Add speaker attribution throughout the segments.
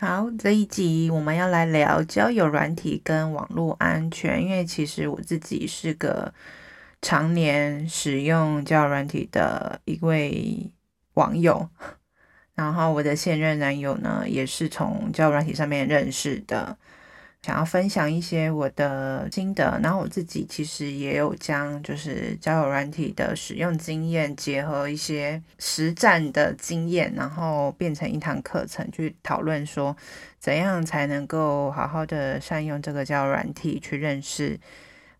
Speaker 1: 好，这一集我们要来聊交友软体跟网络安全，因为其实我自己是个常年使用交友软体的一位网友，然后我的现任男友呢，也是从交友软体上面认识的。想要分享一些我的心得，然后我自己其实也有将就是交友软体的使用经验结合一些实战的经验，然后变成一堂课程去讨论说，怎样才能够好好的善用这个交友软体去认识。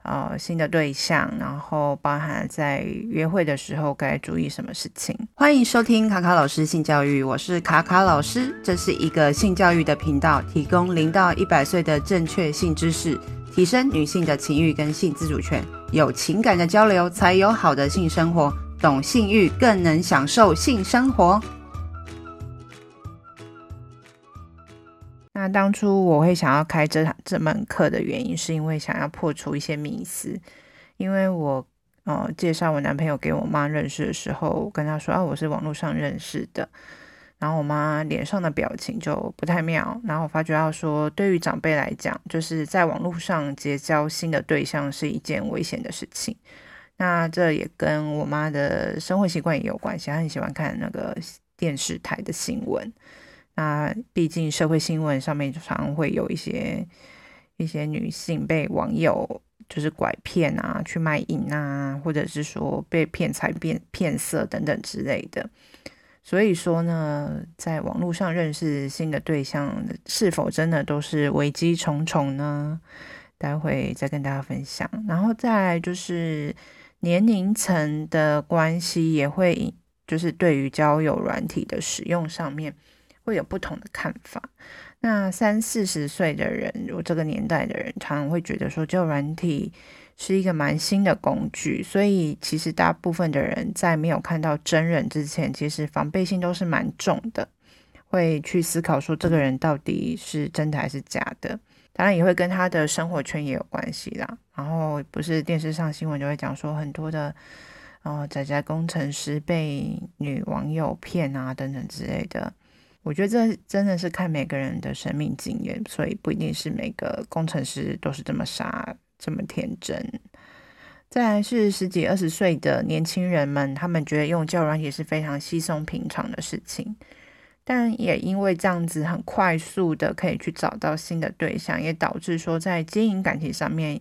Speaker 1: 呃，新的对象，然后包含在约会的时候该注意什么事情。欢迎收听卡卡老师性教育，我是卡卡老师，这是一个性教育的频道，提供零到一百岁的正确性知识，提升女性的情欲跟性自主权。有情感的交流，才有好的性生活。懂性欲，更能享受性生活。当初我会想要开这这门课的原因，是因为想要破除一些迷思。因为我呃介绍我男朋友给我妈认识的时候，跟他说啊，我是网络上认识的，然后我妈脸上的表情就不太妙。然后我发觉到说，对于长辈来讲，就是在网络上结交新的对象是一件危险的事情。那这也跟我妈的生活习惯也有关系，她很喜欢看那个电视台的新闻。那毕竟社会新闻上面常常会有一些一些女性被网友就是拐骗啊，去卖淫啊，或者是说被骗财骗骗色等等之类的。所以说呢，在网络上认识新的对象，是否真的都是危机重重呢？待会再跟大家分享。然后再就是年龄层的关系，也会就是对于交友软体的使用上面。会有不同的看法。那三四十岁的人，如这个年代的人，常常会觉得说，交友软体是一个蛮新的工具，所以其实大部分的人在没有看到真人之前，其实防备心都是蛮重的，会去思考说这个人到底是真的还是假的。当然也会跟他的生活圈也有关系啦。然后不是电视上新闻就会讲说很多的，哦，宅宅工程师被女网友骗啊等等之类的。我觉得这真的是看每个人的生命经验，所以不一定是每个工程师都是这么傻、这么天真。再来是十几二十岁的年轻人们，他们觉得用交友软体是非常稀松平常的事情，但也因为这样子很快速的可以去找到新的对象，也导致说在经营感情上面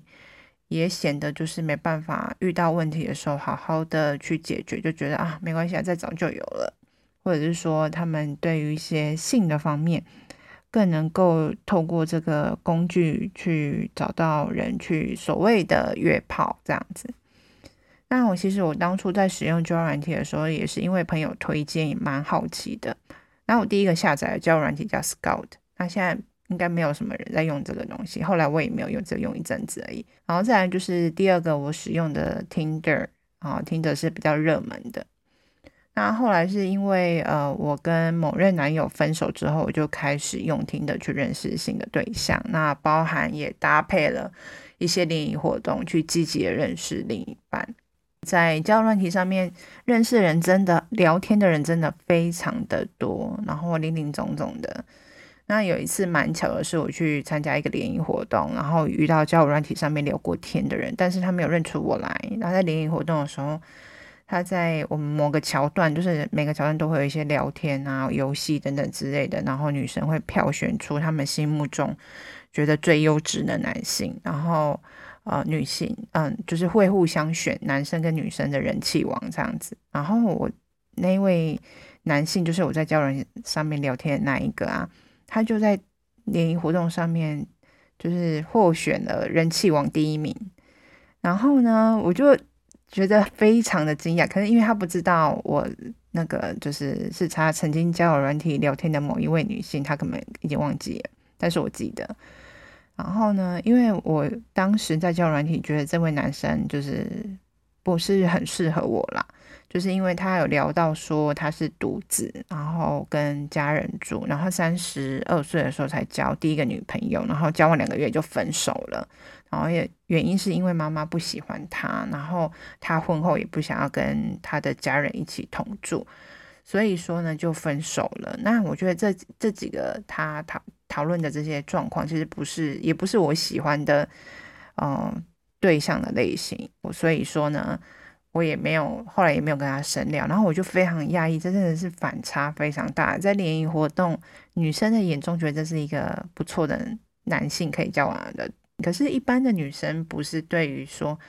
Speaker 1: 也显得就是没办法遇到问题的时候好好的去解决，就觉得啊没关系啊，再找就有了。或者是说，他们对于一些性的方面，更能够透过这个工具去找到人，去所谓的约炮这样子。那我其实我当初在使用交友软体的时候，也是因为朋友推荐，也蛮好奇的。那我第一个下载的交友软体叫 Scout，那现在应该没有什么人在用这个东西。后来我也没有用，只用一阵子而已。然后再来就是第二个我使用的 Tinder 啊，Tinder 是比较热门的。那后来是因为呃，我跟某任男友分手之后，我就开始用听的去认识新的对象。那包含也搭配了一些联谊活动，去积极的认识另一半。在交友软体上面认识人，真的聊天的人真的非常的多，然后林林总总的。那有一次蛮巧的是，我去参加一个联谊活动，然后遇到交友软体上面聊过天的人，但是他没有认出我来。然后在联谊活动的时候。他在我们某个桥段，就是每个桥段都会有一些聊天啊、游戏等等之类的，然后女生会票选出他们心目中觉得最优质的男性，然后呃女性嗯就是会互相选男生跟女生的人气王这样子。然后我那位男性就是我在交友上面聊天的那一个啊，他就在联谊活动上面就是获选了人气王第一名。然后呢，我就。觉得非常的惊讶，可是因为他不知道我那个就是是他曾经交友软体聊天的某一位女性，他可能已经忘记了，但是我记得。然后呢，因为我当时在交友软体觉得这位男生就是不是很适合我啦，就是因为他有聊到说他是独子，然后跟家人住，然后三十二岁的时候才交第一个女朋友，然后交往两个月就分手了。然后也原因是因为妈妈不喜欢他，然后他婚后也不想要跟他的家人一起同住，所以说呢就分手了。那我觉得这这几个他讨讨论的这些状况，其实不是也不是我喜欢的，呃，对象的类型。我所以说呢，我也没有后来也没有跟他深聊。然后我就非常讶异，这真的是反差非常大。在联谊活动，女生的眼中觉得这是一个不错的男性可以交往的，可是，一般的女生不是对于说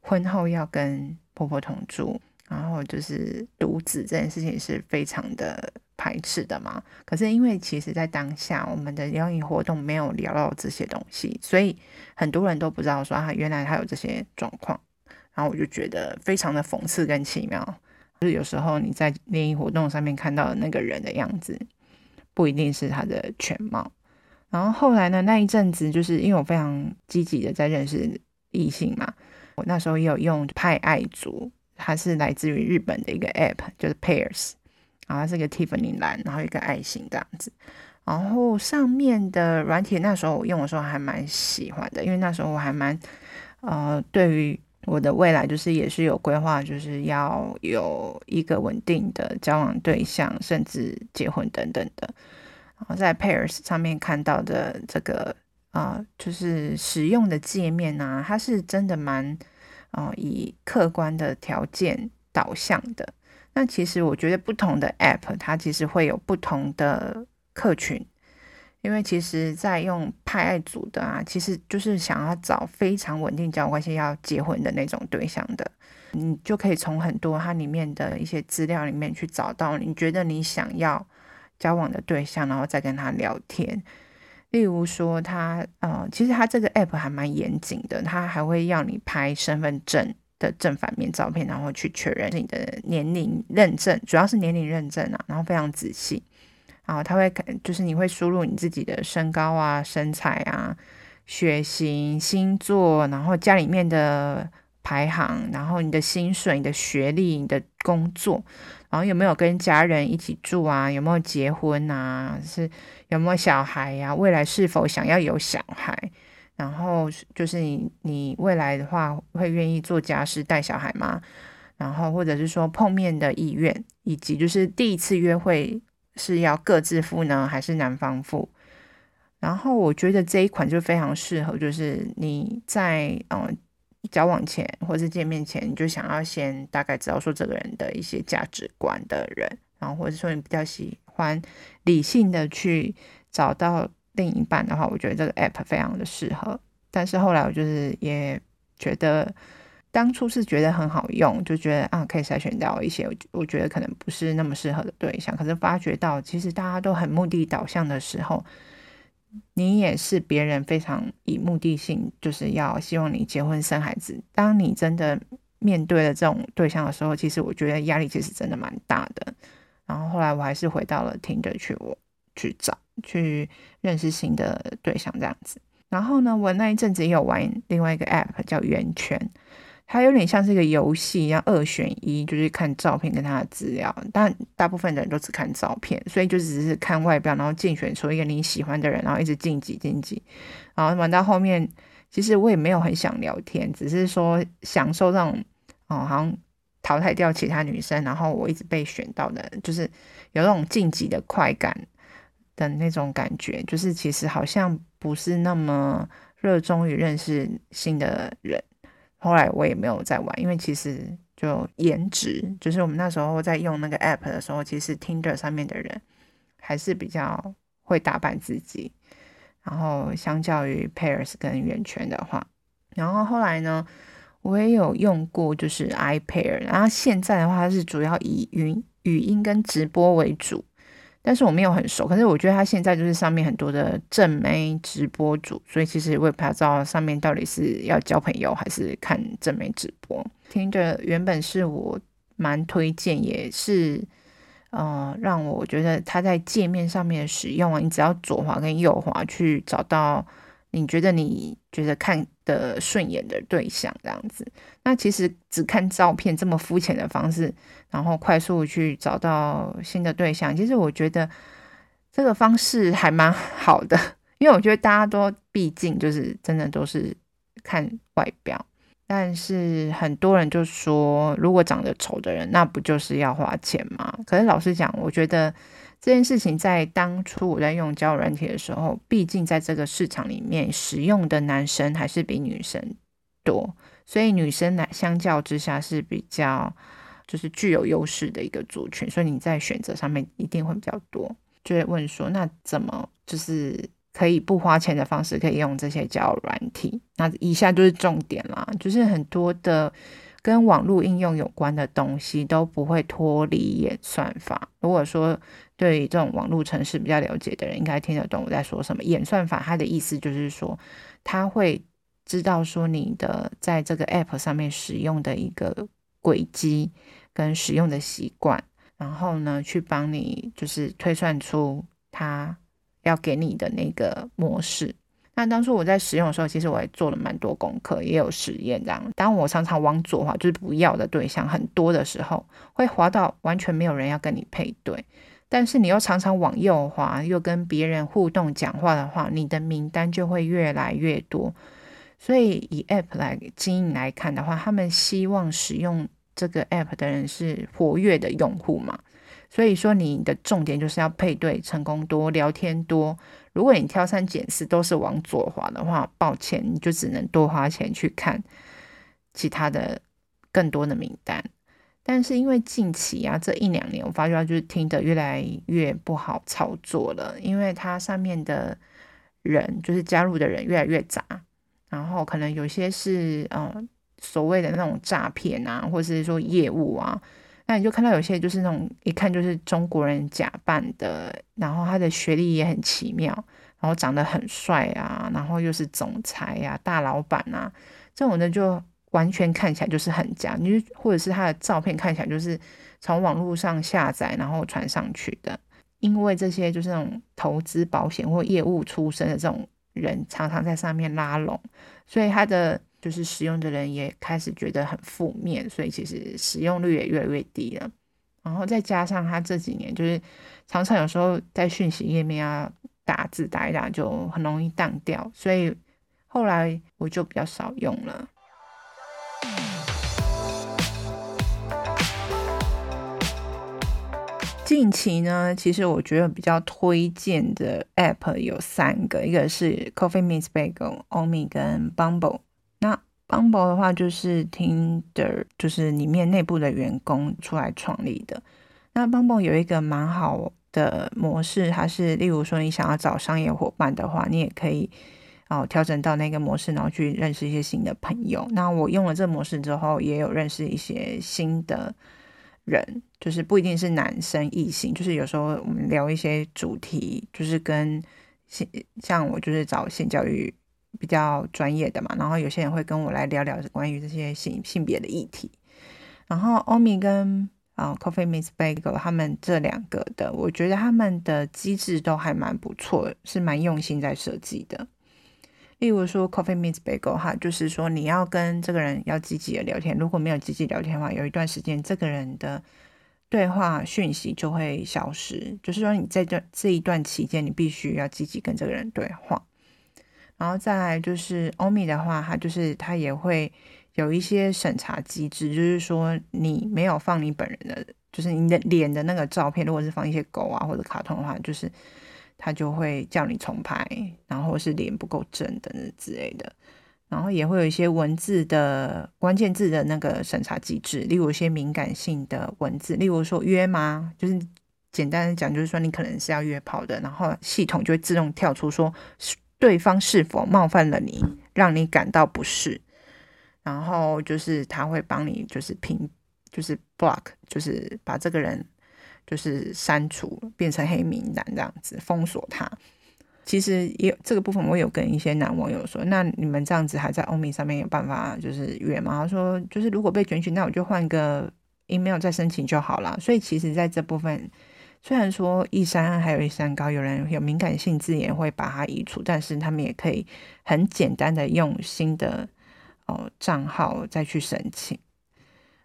Speaker 1: 婚后要跟婆婆同住，然后就是独子这件事情是非常的排斥的嘛。可是因为其实在当下我们的联谊活动没有聊到这些东西，所以很多人都不知道说啊，原来他有这些状况。然后我就觉得非常的讽刺跟奇妙，就是有时候你在联谊活动上面看到的那个人的样子，不一定是他的全貌。然后后来呢，那一阵子就是因为我非常积极的在认识异性嘛，我那时候也有用派爱族，它是来自于日本的一个 app，就是 Pairs，然后它是一个 Tiffany 蓝，然后一个爱心这样子。然后上面的软体那时候我用的时候还蛮喜欢的，因为那时候我还蛮呃对于我的未来就是也是有规划，就是要有一个稳定的交往对象，甚至结婚等等的。然后在 Pairs 上面看到的这个啊、就是使用的界面啊，它是真的蛮啊、以客观的条件导向的。那其实我觉得不同的 App 它其实会有不同的客群，因为其实在用派爱组的啊，其实就是想要找非常稳定交往关系要结婚的那种对象的，你就可以从很多它里面的一些资料里面去找到你觉得你想要。交往的对象，然后再跟他聊天。例如说他，他呃，其实他这个 app 还蛮严谨的，他还会要你拍身份证的正反面照片，然后去确认你的年龄认证，主要是年龄认证啊，然后非常仔细。然后他会看，就是你会输入你自己的身高啊、身材啊、血型、星座，然后家里面的排行，然后你的薪水、你的学历、你的工作。然后有没有跟家人一起住啊？有没有结婚啊？是有没有小孩呀、未来是否想要有小孩？然后就是你你未来的话会愿意做家事带小孩吗？然后或者是说碰面的意愿，以及就是第一次约会是要各自付呢，还是男方付？然后我觉得这一款就非常适合，就是你在嗯。交往前或是见面前，你就想要先大概知道说这个人的一些价值观的人，然后或者说你比较喜欢理性的去找到另一半的话，我觉得这个 app 非常的适合。但是后来我就是也觉得，当初是觉得很好用，就觉得啊可以筛选掉一些我觉得可能不是那么适合的对象。可是发觉到其实大家都很目的导向的时候。你也是别人非常以目的性，就是要希望你结婚生孩子。当你真的面对了这种对象的时候，其实我觉得压力其实真的蛮大的。然后后来我还是回到了 Tinder 去，我去找去认识新的对象这样子。然后呢，我那一阵子也有玩另外一个 App 叫圆圈。它有点像是一个游戏一样，二选一，就是看照片跟他的资料。但大部分的人都只看照片，所以就只是看外表，然后竞选出一个你喜欢的人，然后一直晋级晋级。然后玩到后面，其实我也没有很想聊天，只是说享受这种哦，好像淘汰掉其他女生，然后我一直被选到的，就是有那种晋级的快感的那种感觉。就是其实好像不是那么热衷于认识新的人。后来我也没有再玩，因为其实就颜值，就是我们那时候在用那个 app 的时候，其实 Tinder 上面的人还是比较会打扮自己。然后相较于 Pairs 跟圆圈的话，然后后来呢，我也有用过，就是 iPair，然后现在的话是主要以语语音跟直播为主。但是我没有很熟，可是我觉得他现在就是上面很多的正妹直播主，所以其实我也不知道上面到底是要交朋友还是看正妹直播。听着原本是我蛮推荐，也是呃让我觉得他在界面上面使用啊，你只要左滑跟右滑去找到。你觉得你觉得看的顺眼的对象这样子，那其实只看照片这么肤浅的方式，然后快速去找到新的对象，其实我觉得这个方式还蛮好的，因为我觉得大家都毕竟就是真的都是看外表，但是很多人就说，如果长得丑的人，那不就是要花钱吗？可是老实讲，我觉得这件事情在当初我在用交友软体的时候，毕竟在这个市场里面使用的男生还是比女生多，所以女生来相较之下是比较就是具有优势的一个族群，所以你在选择上面一定会比较多。就会问说，那怎么就是？可以不花钱的方式，可以用这些交友软体。那以下就是重点啦，就是很多的跟网络应用有关的东西都不会脱离演算法。如果说对于这种网络程式比较了解的人，应该听得懂我在说什么。演算法它的意思就是说，它会知道说你的在这个 app 上面使用的一个轨迹跟使用的习惯，然后呢，去帮你就是推算出它。要给你的那个模式。那当初我在使用的时候，其实我也做了蛮多功课，也有实验这样。当我常常往左滑，就是不要的对象很多的时候，会滑到完全没有人要跟你配对。但是你又常常往右滑，又跟别人互动讲话的话，你的名单就会越来越多。所以以 App 来经营来看的话，他们希望使用这个 App 的人是活跃的用户嘛。所以说，你的重点就是要配对成功多，聊天多。如果你挑三拣四都是往左滑的话，抱歉，你就只能多花钱去看其他的更多的名单。但是因为近期啊，这一两年我发觉就是听得越来越不好操作了，因为它上面的人就是加入的人越来越杂，然后可能有些是嗯所谓的那种诈骗啊，或者是说业务啊。那你就看到有些就是那种一看就是中国人假扮的，然后他的学历也很奇妙，然后长得很帅啊，然后又是总裁呀、大老板啊，这种的就完全看起来就是很假，你就或者是他的照片看起来就是从网络上下载然后传上去的，因为这些就是那种投资保险或业务出身的这种人常常在上面拉拢，所以他的。就是使用的人也开始觉得很负面，所以其实使用率也越来越低了。然后再加上他这几年就是常常有时候在讯息页面啊打字打一打就很容易当掉，所以后来我就比较少用了。近期呢，其实我觉得比较推荐的 App 有三个，一个是 Coffee Meets Bagel、Omi 跟 Bumble。帮宝的话就是 Tinder，就是里面内部的员工出来创立的。那帮宝有一个蛮好的模式，它是例如说你想要找商业伙伴的话，你也可以哦调整到那个模式，然后去认识一些新的朋友。那我用了这个模式之后，也有认识一些新的人，就是不一定是男生异性，就是有时候我们聊一些主题，就是跟性，像我就是找性教育。比较专业的嘛，然后有些人会跟我来聊聊关于这些性性别的议题。然后欧米跟啊 Coffee Miss Bagel 他们这两个的，我觉得他们的机制都还蛮不错，是蛮用心在设计的。例如说 Coffee Miss Bagel 哈，就是说你要跟这个人要积极的聊天，如果没有积极聊天的话，有一段时间这个人的对话讯息就会消失。就是说你在这这一段期间，你必须要积极跟这个人对话。然后再来就是欧米的话，它就是它也会有一些审查机制，就是说你没有放你本人的，就是你的脸的那个照片，如果是放一些狗啊或者卡通的话，就是它就会叫你重拍，然后是脸不够正等等之类的。然后也会有一些文字的关键字的那个审查机制，例如一些敏感性的文字，例如说约吗？就是简单的讲，就是说你可能是要约炮的，然后系统就会自动跳出说。对方是否冒犯了你，让你感到不适，然后就是他会帮你，就是屏，就是 block，就是把这个人就是删除，变成黑名单这样子，封锁他。其实也这个部分，我有跟一些男网友说，那你们这样子还在欧米上面有办法就是约吗？他说就是如果被卷取，那我就换个 email 再申请就好了。所以其实在这部分。虽然说一山还有一山高，有人有敏感性字眼会把它移除，但是他们也可以很简单的用新的哦账号再去申请。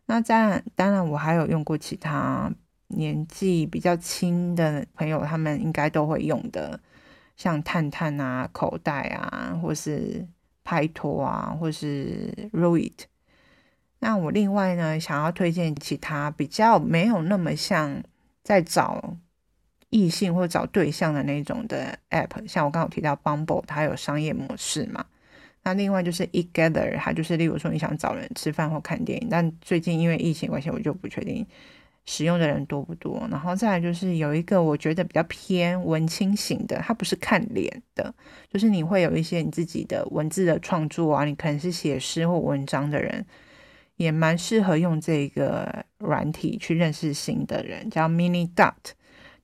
Speaker 1: 那当然，当然我还有用过其他年纪比较轻的朋友，他们应该都会用的，像探探啊、口袋啊，或是拍拖啊，或是 Root。那我另外呢，想要推荐其他比较没有那么像在找异性或找对象的那种的 App，像我刚刚提到 Bumble，它有商业模式嘛。那另外就是 Eatgether，它就是例如说你想找人吃饭或看电影，但最近因为疫情关系，我就不确定使用的人多不多。然后再来就是有一个我觉得比较偏文青型的，它不是看脸的，就是你会有一些你自己的文字的创作啊，你可能是写诗或文章的人。也蛮适合用这个软体去认识新的人，叫 Mini Dot，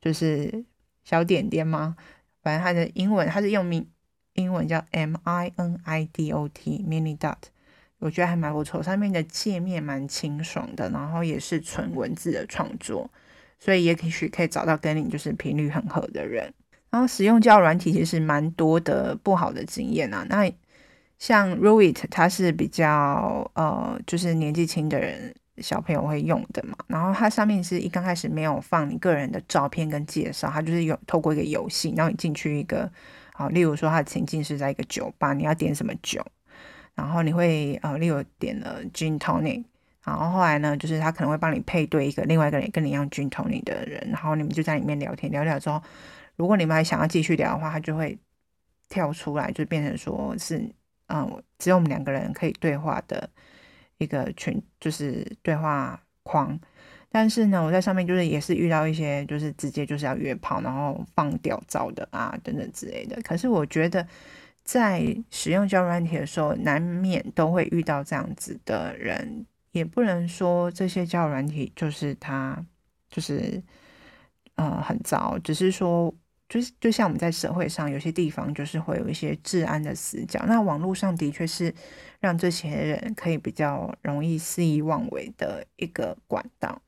Speaker 1: 就是小点点吗？反正它的英文，它是用英英文叫 M I N I D O T，Mini Dot，我觉得还蛮不错。上面的界面蛮清爽的，然后也是纯文字的创作，所以也许可以找到跟你就是频率很合的人。然后使用交友软体其实蛮多的不好的经验啊，那。像 Root，它是比较呃，就是年纪轻的人小朋友会用的嘛。然后它上面是一刚开始没有放你个人的照片跟介绍，它就是有透过一个游戏，然后你进去一个，好，例如说它的情境是在一个酒吧，你要点什么酒，然后你会呃，例如点了 Gin Tonic，然后后来呢，就是他可能会帮你配对一个另外一个人跟你一样 Gin Tonic 的人，然后你们就在里面聊天，聊聊之后，如果你们还想要继续聊的话，他就会跳出来，就变成说是。嗯，只有我们两个人可以对话的一个群，就是对话框。但是呢，我在上面就是也是遇到一些，就是直接就是要约炮，然后放屌照的啊，等等之类的。可是我觉得，在使用交软体的时候，难免都会遇到这样子的人，也不能说这些交软体就是他就是呃很糟，只是说。就是就像我们在社会上有些地方，就是会有一些治安的死角。那网络上的确是让这些人可以比较容易肆意妄为的一个管道。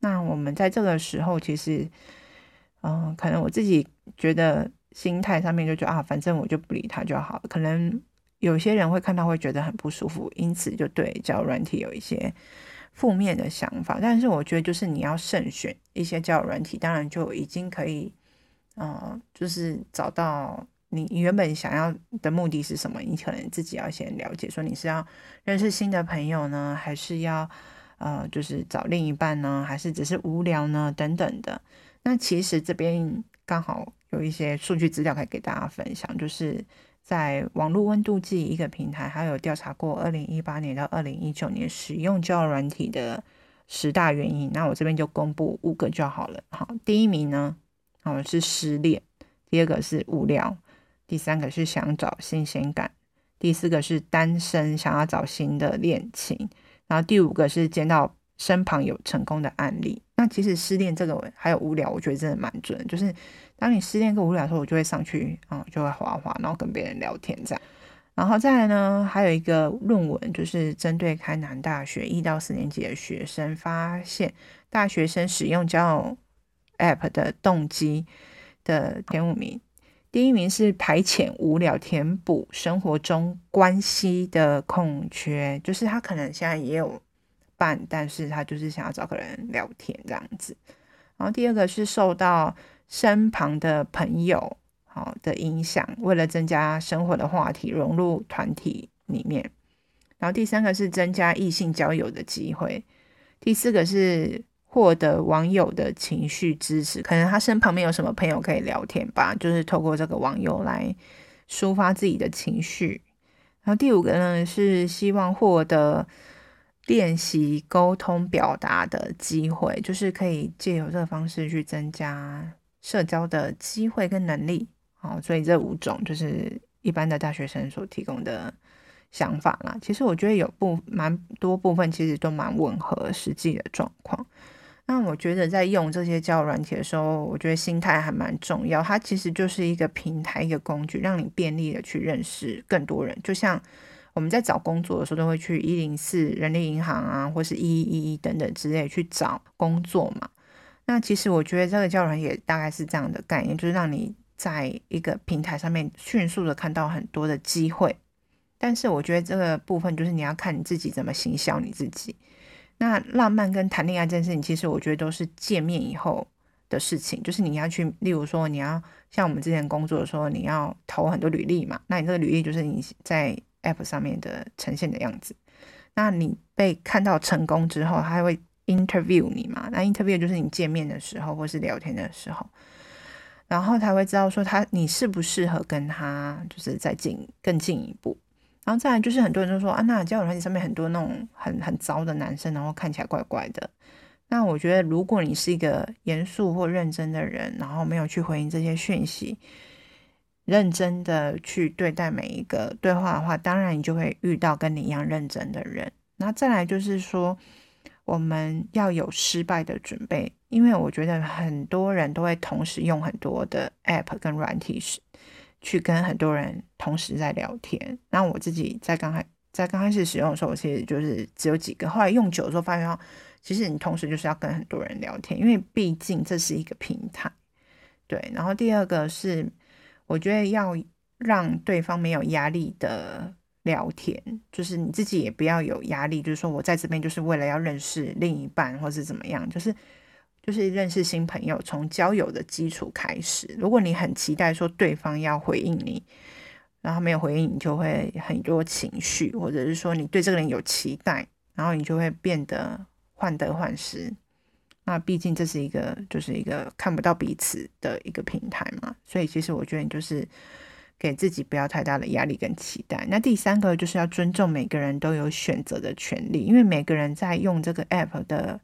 Speaker 1: 那我们在这个时候，其实，嗯、可能我自己觉得心态上面就觉得啊，反正我就不理他就好了。可能有些人会看到会觉得很不舒服，因此就对交友软体有一些负面的想法。但是我觉得，就是你要慎选一些交友软体，当然就已经可以。嗯，就是找到你原本想要的目的是什么？你可能自己要先了解，说你是要认识新的朋友呢，还是要呃，就是找另一半呢，还是只是无聊呢？等等的。那其实这边刚好有一些数据资料可以给大家分享，就是在网络温度计一个平台，还有调查过二零一八年到二零一九年使用交友软体的十大原因。那我这边就公布五个就好了。好，第一名呢。哦，是失恋，第二个是无聊，第三个是想找新鲜感，第四个是单身，想要找新的恋情，然后第五个是见到身旁有成功的案例。那其实失恋这个还有无聊，我觉得真的蛮准。就是当你失恋跟无聊的时候，我就会上去啊、就会滑滑，然后跟别人聊天这样。然后再来呢，还有一个论文，就是针对开南大学一到四年级的学生，发现大学生使用交友 App 的动机的前五名，第一名是排遣无聊，填补生活中关系的空缺，就是他可能现在也有伴，但是他就是想要找个人聊天这样子。然后第二个是受到身旁的朋友好的影响，为了增加生活的话题，融入团体里面。然后第三个是增加异性交友的机会，第四个是。获得网友的情绪支持，可能他身旁没有什么朋友可以聊天吧，就是透过这个网友来抒发自己的情绪。然后第五个呢，是希望获得练习沟通表达的机会，就是可以借由这个方式去增加社交的机会跟能力。好，所以这五种就是一般的大学生所提供的想法啦。其实我觉得有部蛮多部分其实都蛮吻合实际的状况。那我觉得在用这些交友软体的时候，我觉得心态还蛮重要。它其实就是一个平台，一个工具，让你便利的去认识更多人。就像我们在找工作的时候，都会去一零四人力银行啊，或是一一一等等之类去找工作嘛。那其实我觉得这个交友软体大概是这样的概念，就是让你在一个平台上面迅速的看到很多的机会。但是我觉得这个部分就是你要看你自己怎么行销你自己。那浪漫跟谈恋爱这件事情，其实我觉得都是见面以后的事情。就是你要去，例如说，你要像我们之前工作的时候，你要投很多履历嘛。那你这个履历就是你在 App 上面的呈现的样子。那你被看到成功之后，他会 interview 你嘛？那 interview 就是你见面的时候或是聊天的时候，然后他会知道说他你适不适合跟他就是再进更进一步。然后再来就是很多人都说啊，那交友软件上面很多那种很很糟的男生，然后看起来怪怪的。那我觉得，如果你是一个严肃或认真的人，然后没有去回应这些讯息，认真的去对待每一个对话的话，当然你就会遇到跟你一样认真的人。那再来就是说，我们要有失败的准备，因为我觉得很多人都会同时用很多的 App 跟软体去跟很多人同时在聊天。那我自己在刚开在刚开始使用的时候，其实就是只有几个，后来用久的时候发现。其实你同时就是要跟很多人聊天，因为毕竟这是一个平台，对。然后第二个是，我觉得要让对方没有压力的聊天，就是你自己也不要有压力，就是说我在这边就是为了要认识另一半，或是怎么样，就是就是认识新朋友，从交友的基础开始。如果你很期待说对方要回应你，然后没有回应，你就会很多情绪，或者是说你对这个人有期待，然后你就会变得。患得患失，那毕竟这是一个，就是一个看不到彼此的一个平台嘛，所以其实我觉得你就是给自己不要太大的压力跟期待。那第三个就是要尊重每个人都有选择的权利，因为每个人在用这个 app 的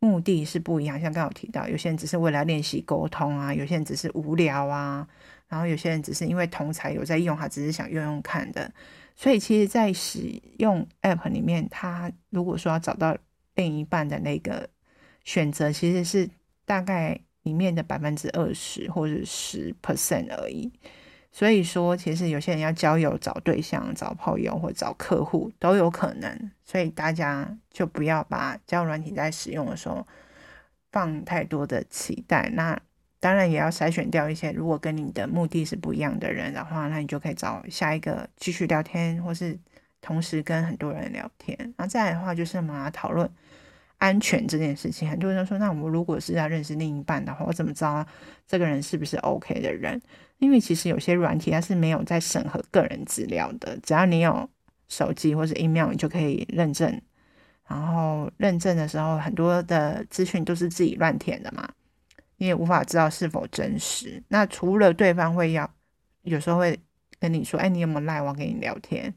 Speaker 1: 目的是不一样。像刚刚有提到，有些人只是为了练习沟通啊，有些人只是无聊啊，然后有些人只是因为同才有在用，他只是想用用看的。所以其实，在使用 app 里面，他如果说要找到另一半的那个选择其实是大概里面的百分之二十或者十 percent 而已，所以说其实有些人要交友、找对象、找炮友或找客户都有可能，所以大家就不要把交友软体在使用的时候放太多的期待。那当然也要筛选掉一些如果跟你的目的是不一样的人的话，那你就可以找下一个继续聊天，或是同时跟很多人聊天。那再来的话就是我们讨论。安全这件事情，很多人说，那我们如果是要认识另一半的话，我怎么知道这个人是不是 OK 的人？因为其实有些软体它是没有在审核个人资料的，只要你有手机或者 email，你就可以认证。然后认证的时候，很多的资讯都是自己乱填的嘛，你也无法知道是否真实。那除了对方会要，有时候会跟你说，哎，你有没有赖我跟你聊天？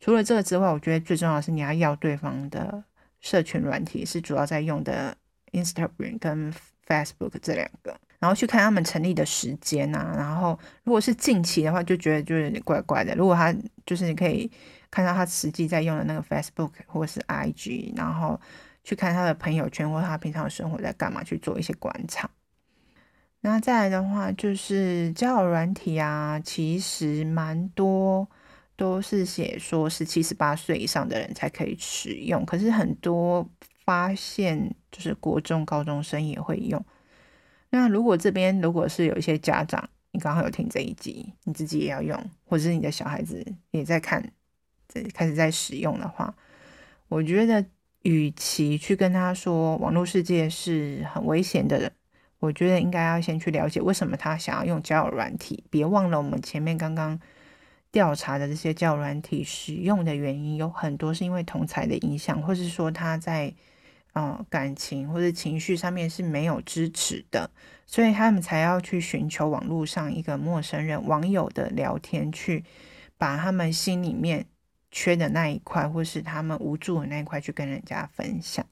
Speaker 1: 除了这个之外，我觉得最重要的是你要要对方的。社群软体是主要在用的 Instagram 跟 Facebook 这两个，然后去看他们成立的时间啊，然后如果是近期的话，就觉得就有点怪怪的。如果他就是你可以看到他实际在用的那个 Facebook 或是 IG，然后去看他的朋友圈或他平常的生活在干嘛，去做一些观察。那再来的话，就是交友软体啊，其实蛮多。都是写说是七十八岁以上的人才可以使用，可是很多发现就是国中高中生也会用。那如果这边如果是有一些家长，你刚好有听这一集，你自己也要用，或者是你的小孩子也在看，在开始在使用的话，我觉得与其去跟他说网络世界是很危险的人，我觉得应该要先去了解为什么他想要用交友软体。别忘了我们前面刚刚。调查的这些教软体使用的原因有很多是因为同侪的影响，或是说他在呃感情或者情绪上面是没有支持的，所以他们才要去寻求网络上一个陌生人网友的聊天，去把他们心里面缺的那一块，或是他们无助的那一块去跟人家分享。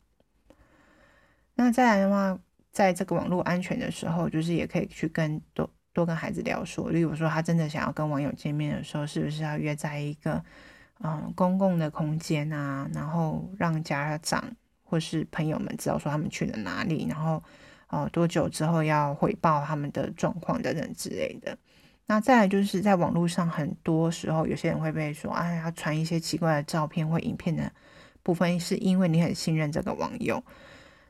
Speaker 1: 那再来的话，在这个网络安全的时候，就是也可以去跟多。多跟孩子聊说，例如说他真的想要跟网友见面的时候，是不是要约在一个嗯公共的空间啊？然后让家长或是朋友们知道说他们去了哪里，然后哦多久之后要回报他们的状况等等之类的。那再来就是在网络上，很多时候有些人会被说，哎呀，传一些奇怪的照片或影片的部分，是因为你很信任这个网友。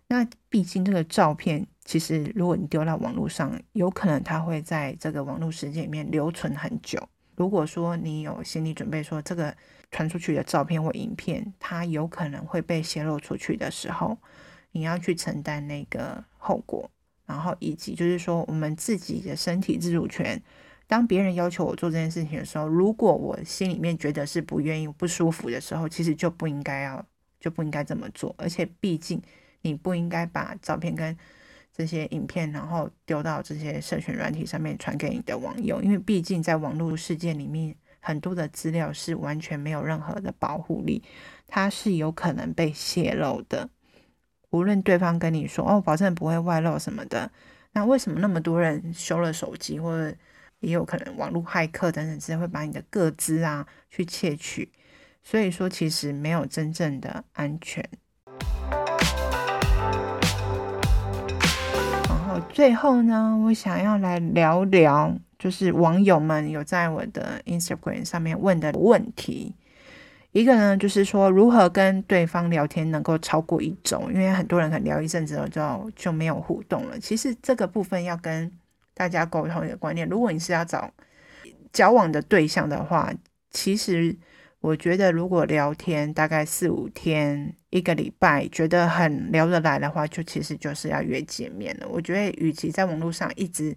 Speaker 1: 那毕竟这个照片，其实如果你丢到网络上，有可能它会在这个网络世界里面留存很久。如果说你有心理准备，说这个传出去的照片或影片，它有可能会被泄露出去的时候，你要去承担那个后果。然后以及就是说，我们自己的身体自主权当别人要求我做这件事情的时候，如果我心里面觉得是不愿意、不舒服的时候，其实就不应该要，就不应该这么做。而且，毕竟你不应该把照片跟这些影片，然后丢到这些社群软体上面传给你的网友，因为毕竟在网络世界里面，很多的资料是完全没有任何的保护力，它是有可能被泄露的。无论对方跟你说“哦，保证不会外露”什么的，那为什么那么多人修了手机，或者也有可能网络骇客等等，之类会把你的个资啊去窃取？所以说，其实没有真正的安全。然后最后呢，我想要来聊聊，就是网友们有在我的 Instagram 上面问的问题。一个呢，就是说如何跟对方聊天能够超过一周，因为很多人可能聊一阵子后就就没有互动了。其实这个部分要跟大家沟通一个观念，如果你是要找交往的对象的话，其实我觉得如果聊天大概四五天、一个礼拜，觉得很聊得来的话，就其实就是要约见面了。我觉得与其在网络上一直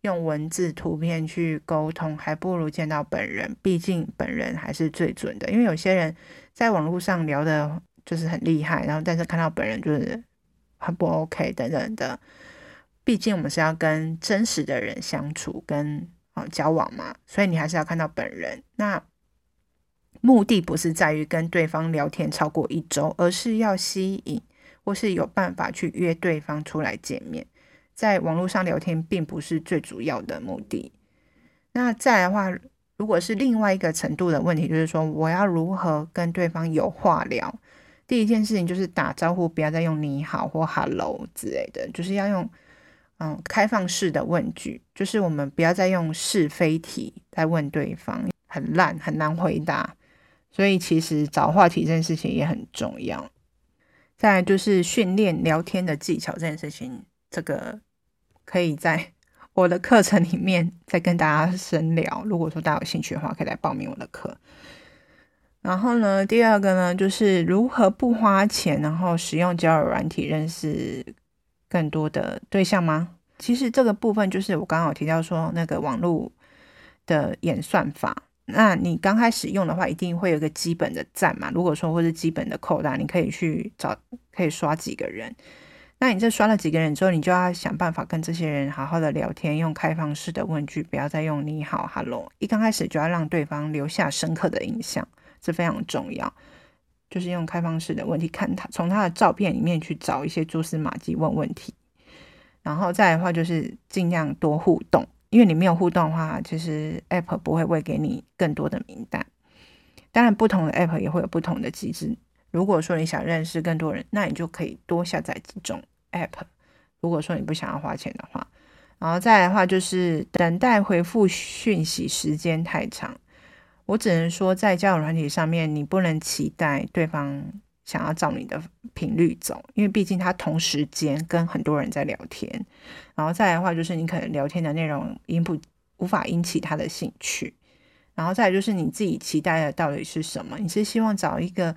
Speaker 1: 用文字、图片去沟通，还不如见到本人。毕竟本人还是最准的。因为有些人在网络上聊的就是很厉害，然后但是看到本人就是很不 OK 等等的。毕竟我们是要跟真实的人相处、跟啊交往嘛，所以你还是要看到本人。那目的不是在于跟对方聊天超过一周，而是要吸引或是有办法去约对方出来见面。在网络上聊天并不是最主要的目的。那再来的话，如果是另外一个程度的问题，就是说我要如何跟对方有话聊？第一件事情就是打招呼，不要再用你好或 hello 之类的，就是要用嗯开放式的问句，就是我们不要再用是非题来问对方，很烂很难回答。所以其实找话题这件事情也很重要。再就是训练聊天的技巧这件事情。这个可以在 我的课程里面再跟大家深聊。如果说大家有兴趣的话，可以来报名我的课。然后呢，第二个呢，就是如何不花钱，然后使用交友软体认识更多的对象吗？其实这个部分就是我刚刚有提到说那个网络的演算法。那你刚开始用的话，一定会有个基本的赞嘛。如果说或是基本的扣单，你可以去找，可以刷几个人。那你这刷了几个人之后，你就要想办法跟这些人好好的聊天，用开放式的问句，不要再用你好、hello。一刚开始就要让对方留下深刻的印象，这非常重要。就是用开放式的问题，看他从他的照片里面去找一些蛛丝马迹问问题。然后再的话，就是尽量多互动，因为你没有互动的话，其实 App 不会喂给你更多的名单。当然，不同的 App 也会有不同的机制。如果说你想认识更多人，那你就可以多下载几种。app，如果说你不想要花钱的话，然后再来的话就是等待回复讯息时间太长，我只能说在交友软体上面，你不能期待对方想要照你的频率走，因为毕竟他同时间跟很多人在聊天，然后再来的话就是你可能聊天的内容引不无法引起他的兴趣，然后再来就是你自己期待的到底是什么？你是希望找一个？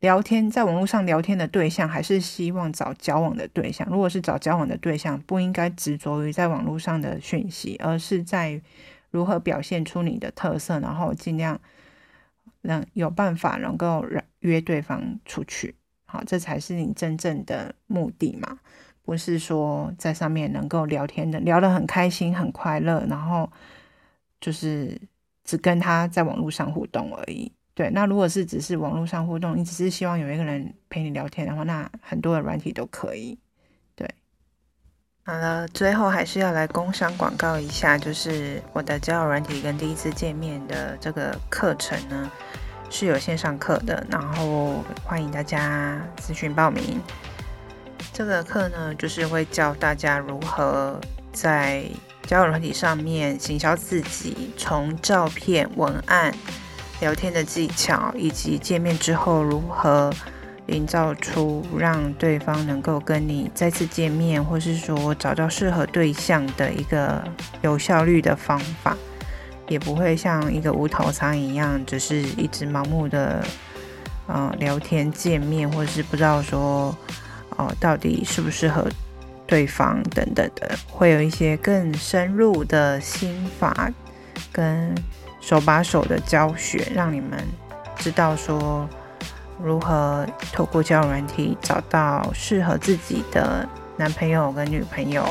Speaker 1: 聊天，在网络上聊天的对象，还是希望找交往的对象。如果是找交往的对象，不应该执着于在网络上的讯息，而是在如何表现出你的特色，然后尽量让有办法能够让约对方出去。好，这才是你真正的目的嘛？不是说在上面能够聊天的，聊得很开心、很快乐，然后就是只跟他在网络上互动而已。对，那如果是只是网络上互动，你只是希望有一个人陪你聊天的话，那很多的软体都可以。好了，最后还是要来工商广告一下，就是我的交友软体跟第一次见面的这个课程呢，是有线上课的，然后欢迎大家咨询报名。这个课呢，就是会教大家如何在交友软体上面行销自己，从照片、文案。聊天的技巧，以及见面之后如何营造出让对方能够跟你再次见面，或是说找到适合对象的一个有效率的方法，也不会像一个无头苍蝇一样，只是一直盲目的呃聊天见面，或是不知道说哦、到底适不适合对方等等的，会有一些更深入的心法跟手把手的教学，让你们知道说如何透过交友软体找到适合自己的男朋友跟女朋友，